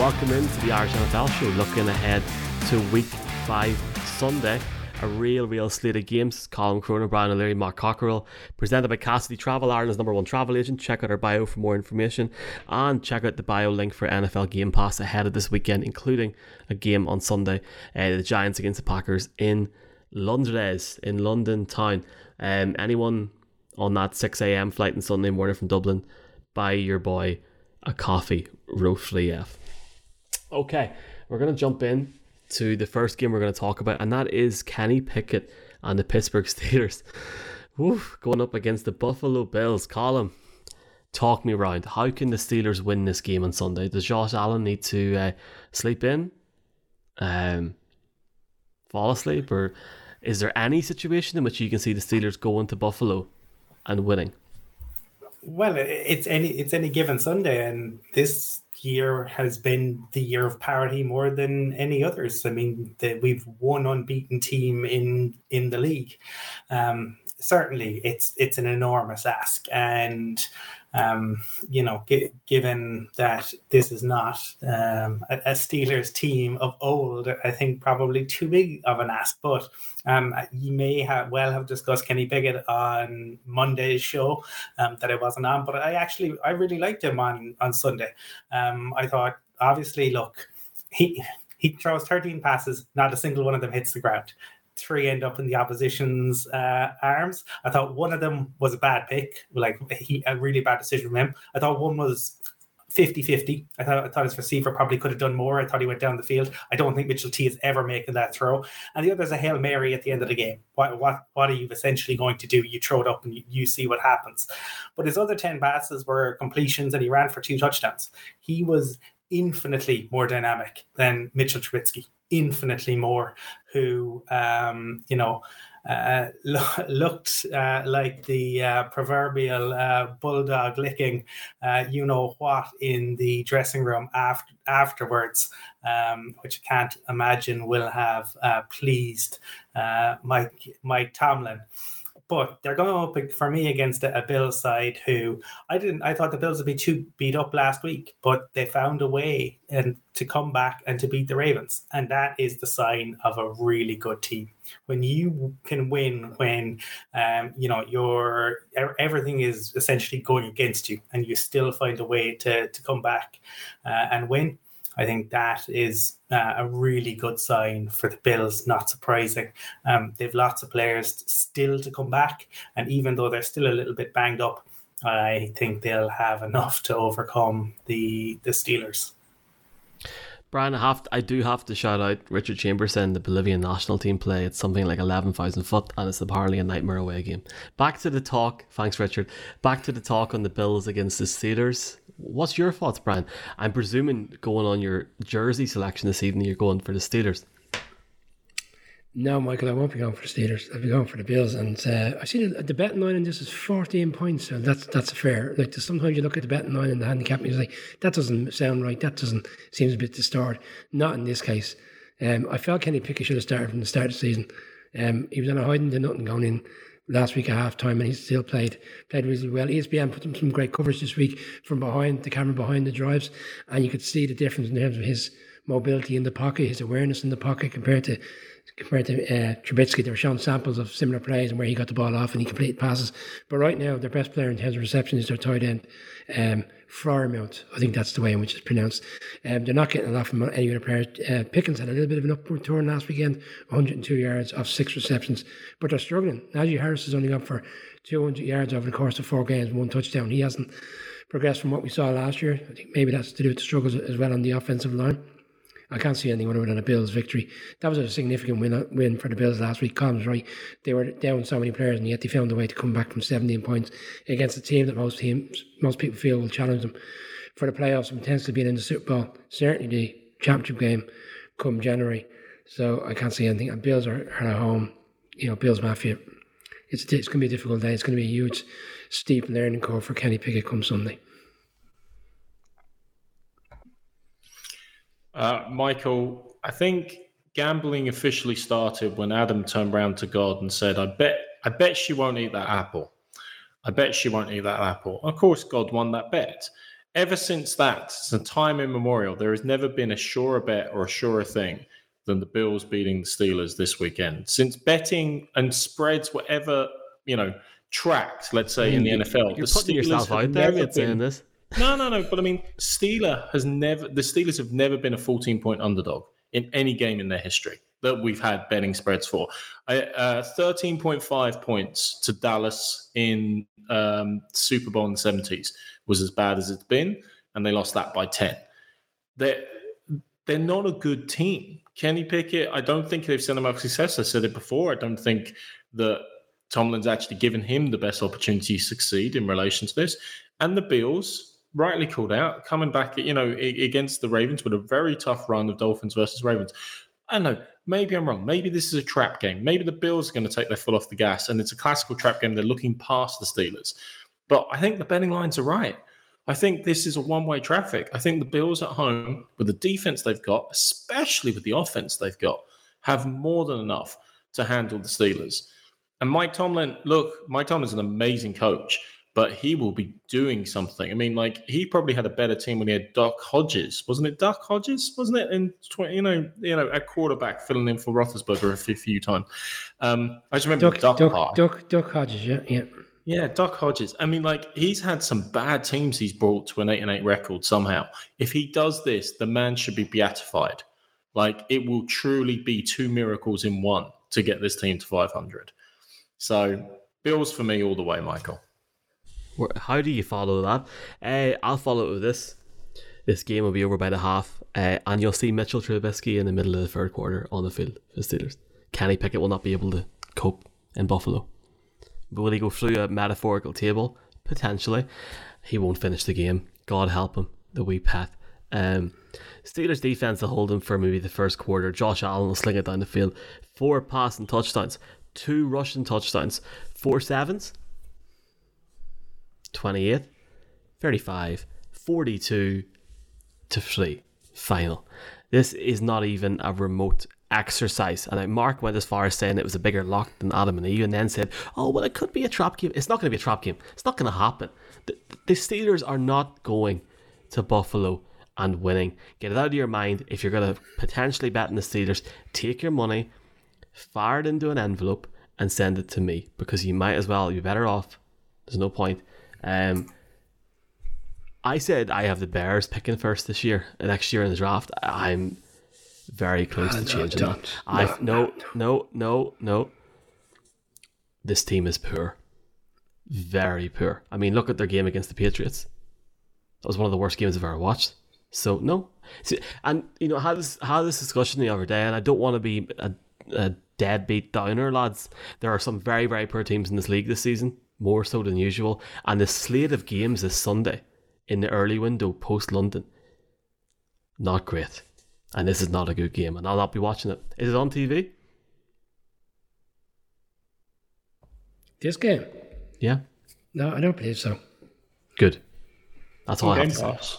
welcome into the Irish NFL show. Looking ahead to Week Five Sunday, a real, real slate of games. Colin Cronin, Brian O'Leary, Mark Cockerell, presented by Cassidy Travel, Ireland's number one travel agent. Check out our bio for more information, and check out the bio link for NFL Game Pass ahead of this weekend, including a game on Sunday, uh, the Giants against the Packers in Londres in London town. Um, anyone on that 6 a.m. flight on Sunday morning from Dublin, buy your boy a coffee, Rothley F. Okay, we're going to jump in to the first game we're going to talk about, and that is Kenny Pickett and the Pittsburgh Steelers. Going up against the Buffalo Bills. Colin, talk me around. How can the Steelers win this game on Sunday? Does Josh Allen need to uh, sleep in, um, fall asleep, or is there any situation in which you can see the Steelers going to Buffalo and winning? Well, it's any it's any given Sunday, and this year has been the year of parity more than any others. I mean, the, we've one unbeaten team in in the league. Um, certainly, it's it's an enormous ask, and um, you know, g- given that this is not um, a, a, Steelers team of old, I think probably too big of an ask. But um, you may have well have discussed Kenny Pickett on Monday's show um, that I wasn't on, but I actually I really liked him on on Sunday. Um, I thought obviously, look, he he throws 13 passes, not a single one of them hits the ground three end up in the opposition's uh, arms. I thought one of them was a bad pick, like he, a really bad decision from him. I thought one was 50-50. I thought I thought his receiver probably could have done more. I thought he went down the field. I don't think Mitchell T is ever making that throw. And the other's a Hail Mary at the end of the game. What what what are you essentially going to do? You throw it up and you, you see what happens. But his other 10 passes were completions and he ran for two touchdowns. He was infinitely more dynamic than Mitchell Trubisky infinitely more who um, you know uh, looked uh, like the uh, proverbial uh, bulldog licking uh, you know what in the dressing room after afterwards um, which I can't imagine will have uh, pleased Mike Mike Tomlin but they're going up for me against a, Bills side who I didn't. I thought the Bills would be too beat up last week, but they found a way and to come back and to beat the Ravens, and that is the sign of a really good team. When you can win, when um, you know your everything is essentially going against you, and you still find a way to to come back uh, and win I think that is uh, a really good sign for the Bills. Not surprising. Um, they've lots of players still to come back, and even though they're still a little bit banged up, I think they'll have enough to overcome the the Steelers. Brian, I have to, I do have to shout out Richard Chambers and the Bolivian national team play. It's something like eleven thousand foot, and it's apparently a nightmare away game. Back to the talk. Thanks, Richard. Back to the talk on the Bills against the Steelers. What's your thoughts, Brian? I'm presuming going on your jersey selection this evening, you're going for the Steelers. No, Michael, I won't be going for the Steelers. I'll be going for the Bills. And uh, I see the, the betting line in this is 14 points. So that's that's fair. Like sometimes you look at the betting line and the handicap and you're like, that doesn't sound right. That doesn't seems a bit distorted. Not in this case. Um, I felt Kenny Pickett should have started from the start of the season. Um, he was on a hiding to nothing going in last week at half time and he still played played reasonably well. ESPN put him some great coverage this week from behind the camera behind the drives and you could see the difference in terms of his mobility in the pocket, his awareness in the pocket compared to compared to uh, Trubisky. They were showing samples of similar plays and where he got the ball off and he completed passes. But right now, their best player in terms of reception is their tight end, um, Freiermuth. I think that's the way in which it's pronounced. Um, they're not getting a lot from any other player. Uh, Pickens had a little bit of an upward turn last weekend, 102 yards off six receptions, but they're struggling. Najee Harris has only gone for 200 yards over the course of four games, one touchdown. He hasn't progressed from what we saw last year. I think maybe that's to do with the struggles as well on the offensive line. I can't see anything other than a Bills victory. That was a significant win uh, win for the Bills last week. Colin's right. They were down so many players, and yet they found a way to come back from 17 points against a team that most teams, most people feel will challenge them for the playoffs and potentially being in the Super Bowl. Certainly the championship game come January. So I can't see anything. And Bills are, are at home. You know, Bills Mafia. It's, it's going to be a difficult day. It's going to be a huge, steep learning curve for Kenny Pickett come Sunday. Uh, Michael, I think gambling officially started when Adam turned around to God and said, "I bet, I bet she won't eat that apple. I bet she won't eat that apple." Of course, God won that bet, ever since that, since time immemorial, there has never been a surer bet or a surer thing than the Bills beating the Steelers this weekend. Since betting and spreads were ever, you know, tracked, let's say in the NFL, You're the putting Steelers yourself out there saying this. No, no, no. But I mean, Steeler has never. The Steelers have never been a 14 point underdog in any game in their history that we've had betting spreads for. I- Uh, 13.5 points to Dallas in um, Super Bowl in the 70s was as bad as it's been, and they lost that by 10. They're they're not a good team. Kenny Pickett, I don't think they've set him up success. I said it before. I don't think that Tomlin's actually given him the best opportunity to succeed in relation to this. And the Bills, rightly called out, coming back, you know, against the Ravens with a very tough run of Dolphins versus Ravens. I don't know. Maybe I'm wrong. Maybe this is a trap game. Maybe the Bills are going to take their foot off the gas, and it's a classical trap game. They're looking past the Steelers. But I think the betting lines are right. I think this is a one way traffic. I think the Bills at home, with the defense they've got, especially with the offense they've got, have more than enough to handle the Steelers. And Mike Tomlin, look, Mike Tomlin's an amazing coach, but he will be doing something. I mean, like he probably had a better team when he had Doc Hodges, wasn't it? Doc Hodges, wasn't it? In tw- you know, you know, at quarterback, filling in for Roethlisberger a few, few times. Um, I just remember Doc Doc, Doc. Duck, Duck Hodges, yeah, yeah. Yeah, Doc Hodges. I mean, like he's had some bad teams he's brought to an eight and eight record somehow. If he does this, the man should be beatified. Like it will truly be two miracles in one to get this team to 500. So Bills for me all the way, Michael. How do you follow that? Uh, I'll follow it with this. This game will be over by the half, uh, and you'll see Mitchell Trubisky in the middle of the third quarter on the field for the Steelers. Kenny Pickett will not be able to cope in Buffalo. Will he go through a metaphorical table? Potentially. He won't finish the game. God help him, the wee pet. Um, Steelers defense will hold him for maybe the first quarter. Josh Allen will sling it down the field. Four passing touchdowns, two rushing touchdowns, four sevens. 28, 35, 42 to 3 final. This is not even a remote exercise. And Mark went as far as saying it was a bigger lock than Adam and Eve, and then said, Oh, well, it could be a trap game. It's not going to be a trap game. It's not going to happen. The, the Steelers are not going to Buffalo and winning. Get it out of your mind. If you're going to potentially bet on the Steelers, take your money, fire it into an envelope, and send it to me because you might as well. You're better off. There's no point. Um, I said I have the Bears picking first this year, next year in the draft. I'm very close to no, changing that. don't. I No, no, no, no, no. This team is poor, very poor. I mean, look at their game against the Patriots. That was one of the worst games I've ever watched. So no, See, and you know, I had this had this discussion the other day, and I don't want to be a, a deadbeat downer, lads. There are some very very poor teams in this league this season, more so than usual, and the slate of games this Sunday in the early window post London, not great, and this is not a good game, and I'll not be watching it. Is it on TV? This game? Yeah, No, I don't believe so. good. That's all I have Game to say.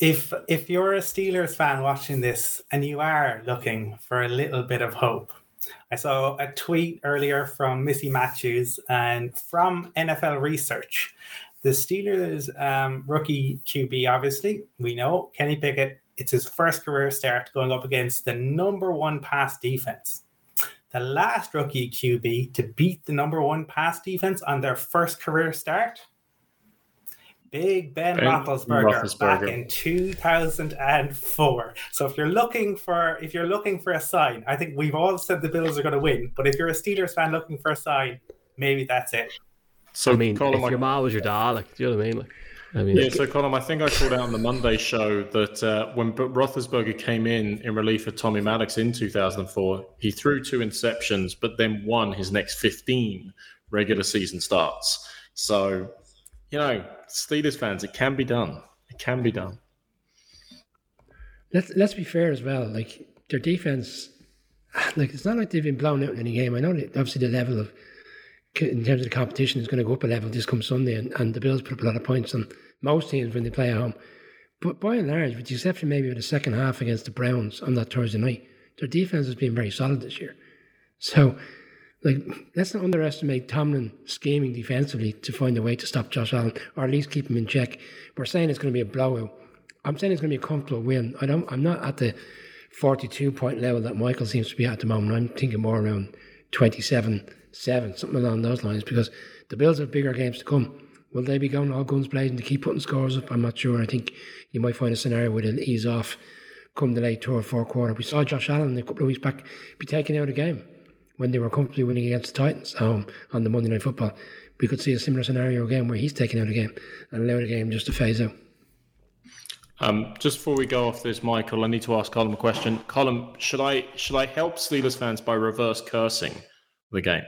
If if you're a Steelers fan watching this and you are looking for a little bit of hope, I saw a tweet earlier from Missi Matthews and from NFL Research. The Steelers um, rookie QB, obviously, we know Kenny Pickett. It's his first career start going up against the number one pass defense. The last rookie QB to beat the number one pass defense on their first career start Big Ben, Ben Roethlisberger, back in 2004. So if you're looking for if you're looking for a sign, I think we've all said the Bills are going to win. But if you're a Steelers fan looking for a sign, maybe that's it. So I mean, Colin, if I- your mom was your dad, like, do you know what I mean? Like, I mean, Yeah, so Colin, I think I called out on the Monday show that uh, when B- Roethlisberger came in in relief of Tommy Maddox in 2004, he threw two interceptions, but then won his next 15 regular season starts. So, you know, Steelers fans, it can be done. It can be done. Let's let's be fair as well. Like their defense, like it's not like they've been blown out in any game. I know that obviously the level of in terms of the competition is going to go up a level this come Sunday, and, and the Bills put up a lot of points on most teams when they play at home. But by and large, with the exception maybe of the second half against the Browns on that Thursday night, their defense has been very solid this year. So like let's not underestimate Tomlin scheming defensively to find a way to stop Josh Allen or at least keep him in check. We're saying it's going to be a blowout. I'm saying it's going to be a comfortable win. I don't. I'm not at the 42 point level that Michael seems to be at the moment. I'm thinking more around 27, seven, something along those lines, because the Bills have bigger games to come. Will they be going all guns blazing to keep putting scores up? I'm not sure. I think you might find a scenario where they'll ease off come the late third, fourth quarter. We saw Josh Allen a couple of weeks back be taken out of the game when they were comfortably winning against the Titans at home on the Monday Night Football. We could see a similar scenario again where he's taken out a game and allow the game just to phase out. Um, just before we go off this, Michael, I need to ask Colin a question. Colin, should I should I help Steelers fans by reverse cursing the game?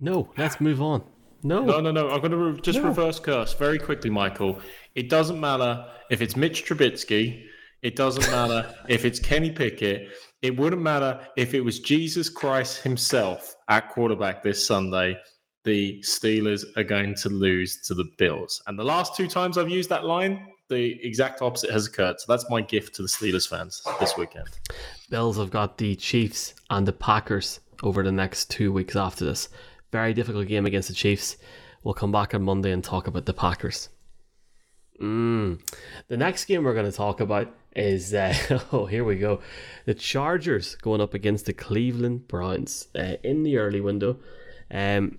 No, let's move on. No, no, no, no. I'm going to re- just no. reverse curse very quickly, Michael. It doesn't matter if it's Mitch Trubisky. It doesn't matter if it's Kenny Pickett. It wouldn't matter if it was Jesus Christ himself at quarterback this Sunday. The Steelers are going to lose to the Bills. And the last two times I've used that line, the exact opposite has occurred. So that's my gift to the Steelers fans this weekend. Bills have got the Chiefs and the Packers over the next two weeks after this. Very difficult game against the Chiefs. We'll come back on Monday and talk about the Packers. Mm. The next game we're going to talk about is uh, oh here we go, the Chargers going up against the Cleveland Browns uh, in the early window. Um,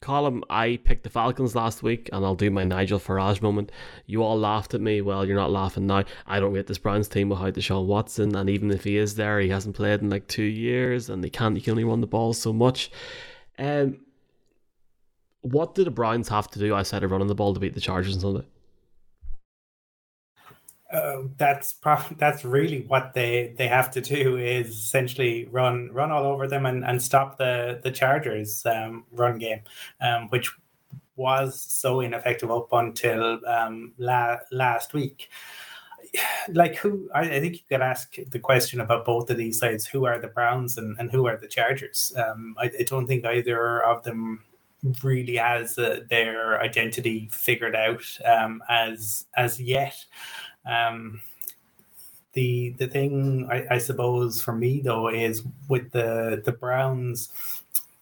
Colin, I picked the Falcons last week, and I'll do my Nigel Farage moment. You all laughed at me. Well, you're not laughing now. I don't rate this Browns team without Deshaun Watson, and even if he is there, he hasn't played in like two years, and they can't. He can only run the ball so much. Um, what do the Browns have to do outside of running the ball to beat the Chargers on Sunday? Uh, that's that's really what they they have to do is essentially run run all over them and, and stop the the Chargers um, run game, um, which was so ineffective up until um, la- last week. Like who I, I, think you could ask the question about both of these sides: who are the Browns and, and who are the Chargers? Um, I, I, don't think either of them really has uh, their identity figured out um, as as yet. Um, the the thing I, I suppose for me though is with the the Browns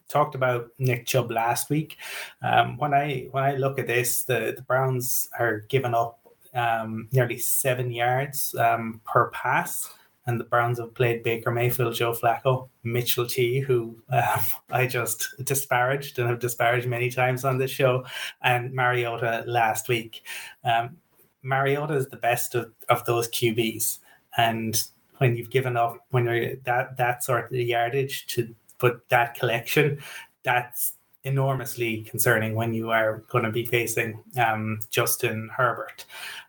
talked about Nick Chubb last week. Um, when I when I look at this, the, the Browns are giving up um, nearly seven yards um, per pass, and the Browns have played Baker Mayfield, Joe Flacco, Mitchell T, who um, I just disparaged and have disparaged many times on this show, and Mariota last week. Um, Mariota is the best of, of those QBs. And when you've given up when you're that that sort of yardage to put that collection, that's enormously concerning when you are going to be facing um, Justin Herbert.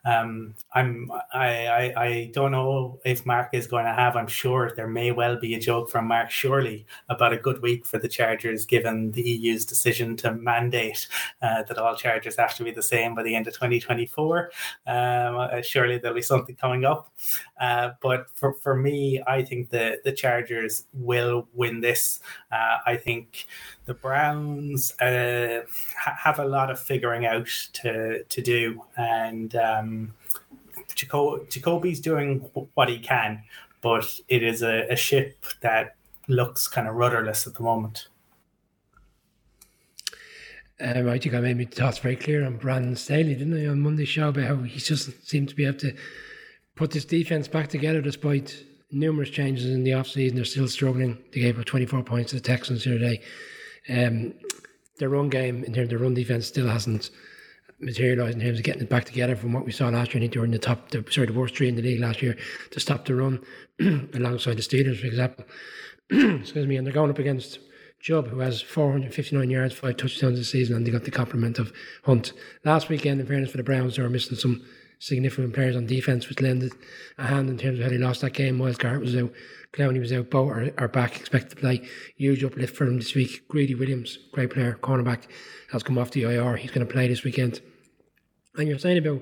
Um, I'm I, I, I don't know if Mark is going to have. I'm sure there may well be a joke from Mark surely about a good week for the Chargers, given the EU's decision to mandate uh, that all Chargers have to be the same by the end of 2024. Um, uh, surely there'll be something coming up. Uh, but for, for me, I think the the Chargers will win this. Uh, I think the Browns uh, ha- have a lot of figuring out to to do, and um, Jacoby's doing what he can, but it is a, a ship that looks kind of rudderless at the moment. Um, I think I made my thoughts very clear on Brandon Staley, didn't I, on Monday's show about how he just seemed to be able to put this defense back together despite numerous changes in the offseason. They're still struggling. They gave up 24 points to the Texans the other day. Um, their run game, in terms of the run defense, still hasn't materialised in terms of getting it back together from what we saw last year. I think they were in the top, the, sorry, the worst three in the league last year to stop the run alongside the Steelers, for example. Excuse me, and they're going up against Chubb, who has 459 yards, five touchdowns this season, and they got the complement of Hunt. Last weekend, in fairness for the Browns, they were missing some significant players on defence, which lended a hand in terms of how they lost that game. Myles Garrett was out, Clowney was out, both are, are back, expected to play. Huge uplift for him this week. Greedy Williams, great player, cornerback, has come off the IR. He's going to play this weekend. And you're saying about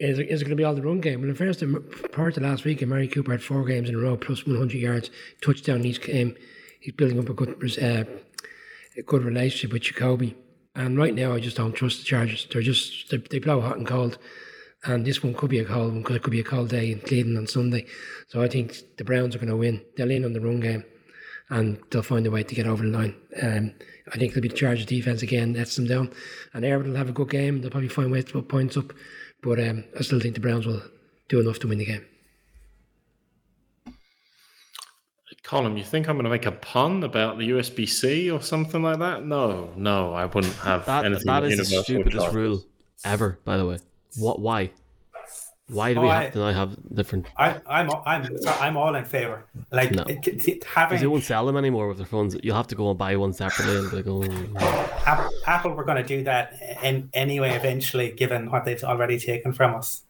is is it going to be all the run game? Well, in fairness, to last week, Amari Cooper had four games in a row plus 100 yards, touchdown each game. He's building up a good uh, a good relationship with Jacoby. And right now, I just don't trust the Chargers. They're just they, they blow hot and cold. And this one could be a cold one because it could be a cold day in Cleveland on Sunday. So I think the Browns are going to win. They'll in on the run game. And they'll find a way to get over the line. Um, I think they'll be the Chargers defense again lets them down, and Everton will have a good game. They'll probably find ways to put points up, but um, I still think the Browns will do enough to win the game. Colin, you think I'm going to make a pun about the USB-C or something like that? No, no, I wouldn't have that, anything. That is the stupidest rule ever. By the way, what? Why? Why do we have to now have different? I, I'm I'm I'm all in favor. Like No. it- it- having They won't sell them anymore with their phones. You'll have to go and buy one separately and be like, oh, Apple, Apple were going to do that in, anyway eventually, given what they've already taken from us.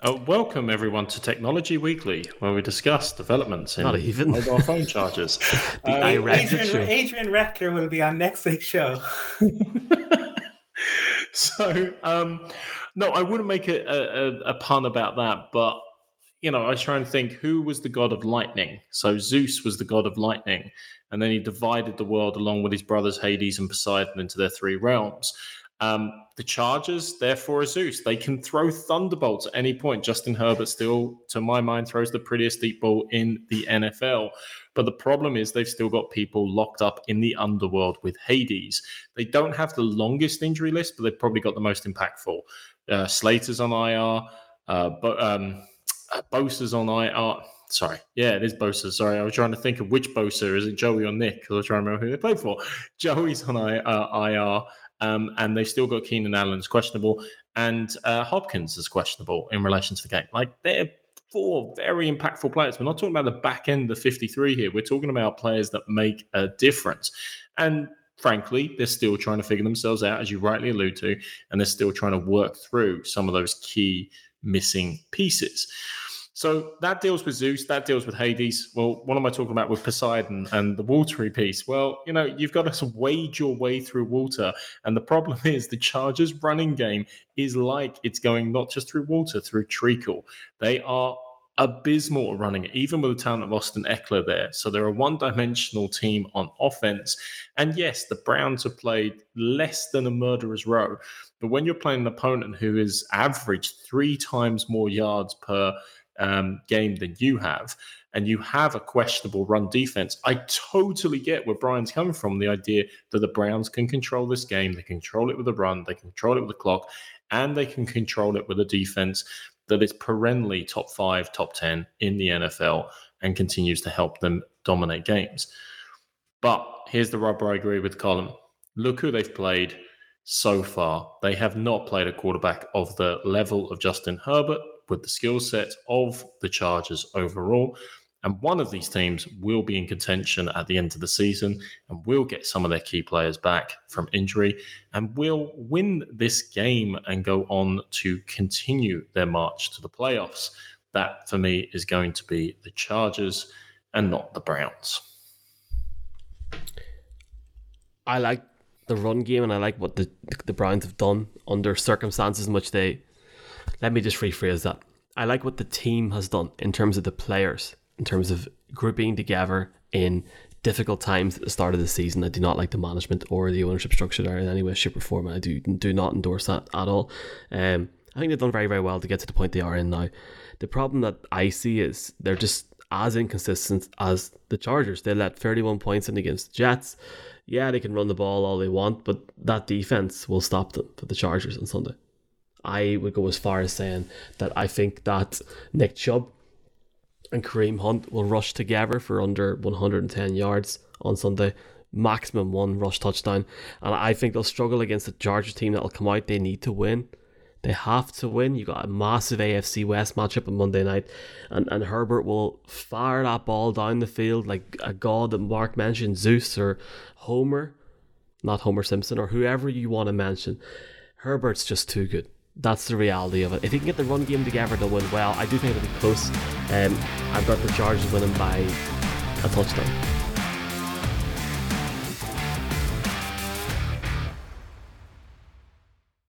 Uh, welcome everyone to Technology Weekly, where we discuss developments in Not even. mobile phone chargers. the Uh. Adrian, Adrian Reckler will be on next week's show. so um no i wouldn't make a, a, a pun about that but you know i was trying to think who was the god of lightning so zeus was the god of lightning and then he divided the world along with his brothers hades and poseidon into their three realms um, the Chargers, therefore, are Zeus. They can throw thunderbolts at any point. Justin Herbert still, to my mind, throws the prettiest deep ball in the NFL. But the problem is they've still got people locked up in the underworld with Hades. They don't have the longest injury list, but they've probably got the most impactful. Uh, Slater's on IR, uh, but um, uh, Bosa's on IR. Sorry, yeah, it is Bosa. Sorry, I was trying to think of which Bosa. Is it Joey or Nick? Because I was trying to remember who they played for. Joey's on I, uh, IR, um, and they've still got Keenan Allen's questionable, and uh, Hopkins is questionable in relation to the game. Like they're four very impactful players. We're not talking about the back end of 53 here. We're talking about players that make a difference. And frankly, they're still trying to figure themselves out, as you rightly allude to, and they're still trying to work through some of those key missing pieces. So that deals with Zeus, that deals with Hades. Well, what am I talking about with Poseidon and the watery piece? Well, you know, you've got to wade your way through water. And the problem is the Chargers running game is like it's going not just through water, through treacle. They are abysmal at running it, even with the talent of Austin Ekeler there. So they're a one dimensional team on offense. And yes, the Browns have played less than a murderer's row. But when you're playing an opponent who is averaged three times more yards per um, game than you have, and you have a questionable run defense, I totally get where Brian's coming from. The idea that the Browns can control this game, they control it with a run, they control it with the clock, and they can control it with a defense that is perennially top five, top 10 in the NFL and continues to help them dominate games. But here's the rubber I agree with Colin. Look who they've played so far. They have not played a quarterback of the level of Justin Herbert with the skill set of the Chargers overall. And one of these teams will be in contention at the end of the season and will get some of their key players back from injury and will win this game and go on to continue their march to the playoffs. That, for me, is going to be the Chargers and not the Browns. I like the run game and I like what the the Browns have done under circumstances in which they. Let me just rephrase that. I like what the team has done in terms of the players, in terms of grouping together in difficult times at the start of the season. I do not like the management or the ownership structure there in any way, shape, or form. and I do do not endorse that at all. Um, I think they've done very, very well to get to the point they are in now. The problem that I see is they're just as inconsistent as the Chargers. They let 31 points in against the Jets. Yeah, they can run the ball all they want, but that defense will stop them for the Chargers on Sunday. I would go as far as saying that I think that Nick Chubb and Kareem Hunt will rush together for under 110 yards on Sunday. Maximum one rush touchdown. And I think they'll struggle against the Chargers team that'll come out. They need to win. They have to win. You got a massive AFC West matchup on Monday night, and, and Herbert will fire that ball down the field like a god that Mark mentioned, Zeus or Homer, not Homer Simpson or whoever you want to mention. Herbert's just too good. That's the reality of it. If he can get the run game together, they'll win well. I do think it'll be close. Um, I've got the Chargers winning by a touchdown.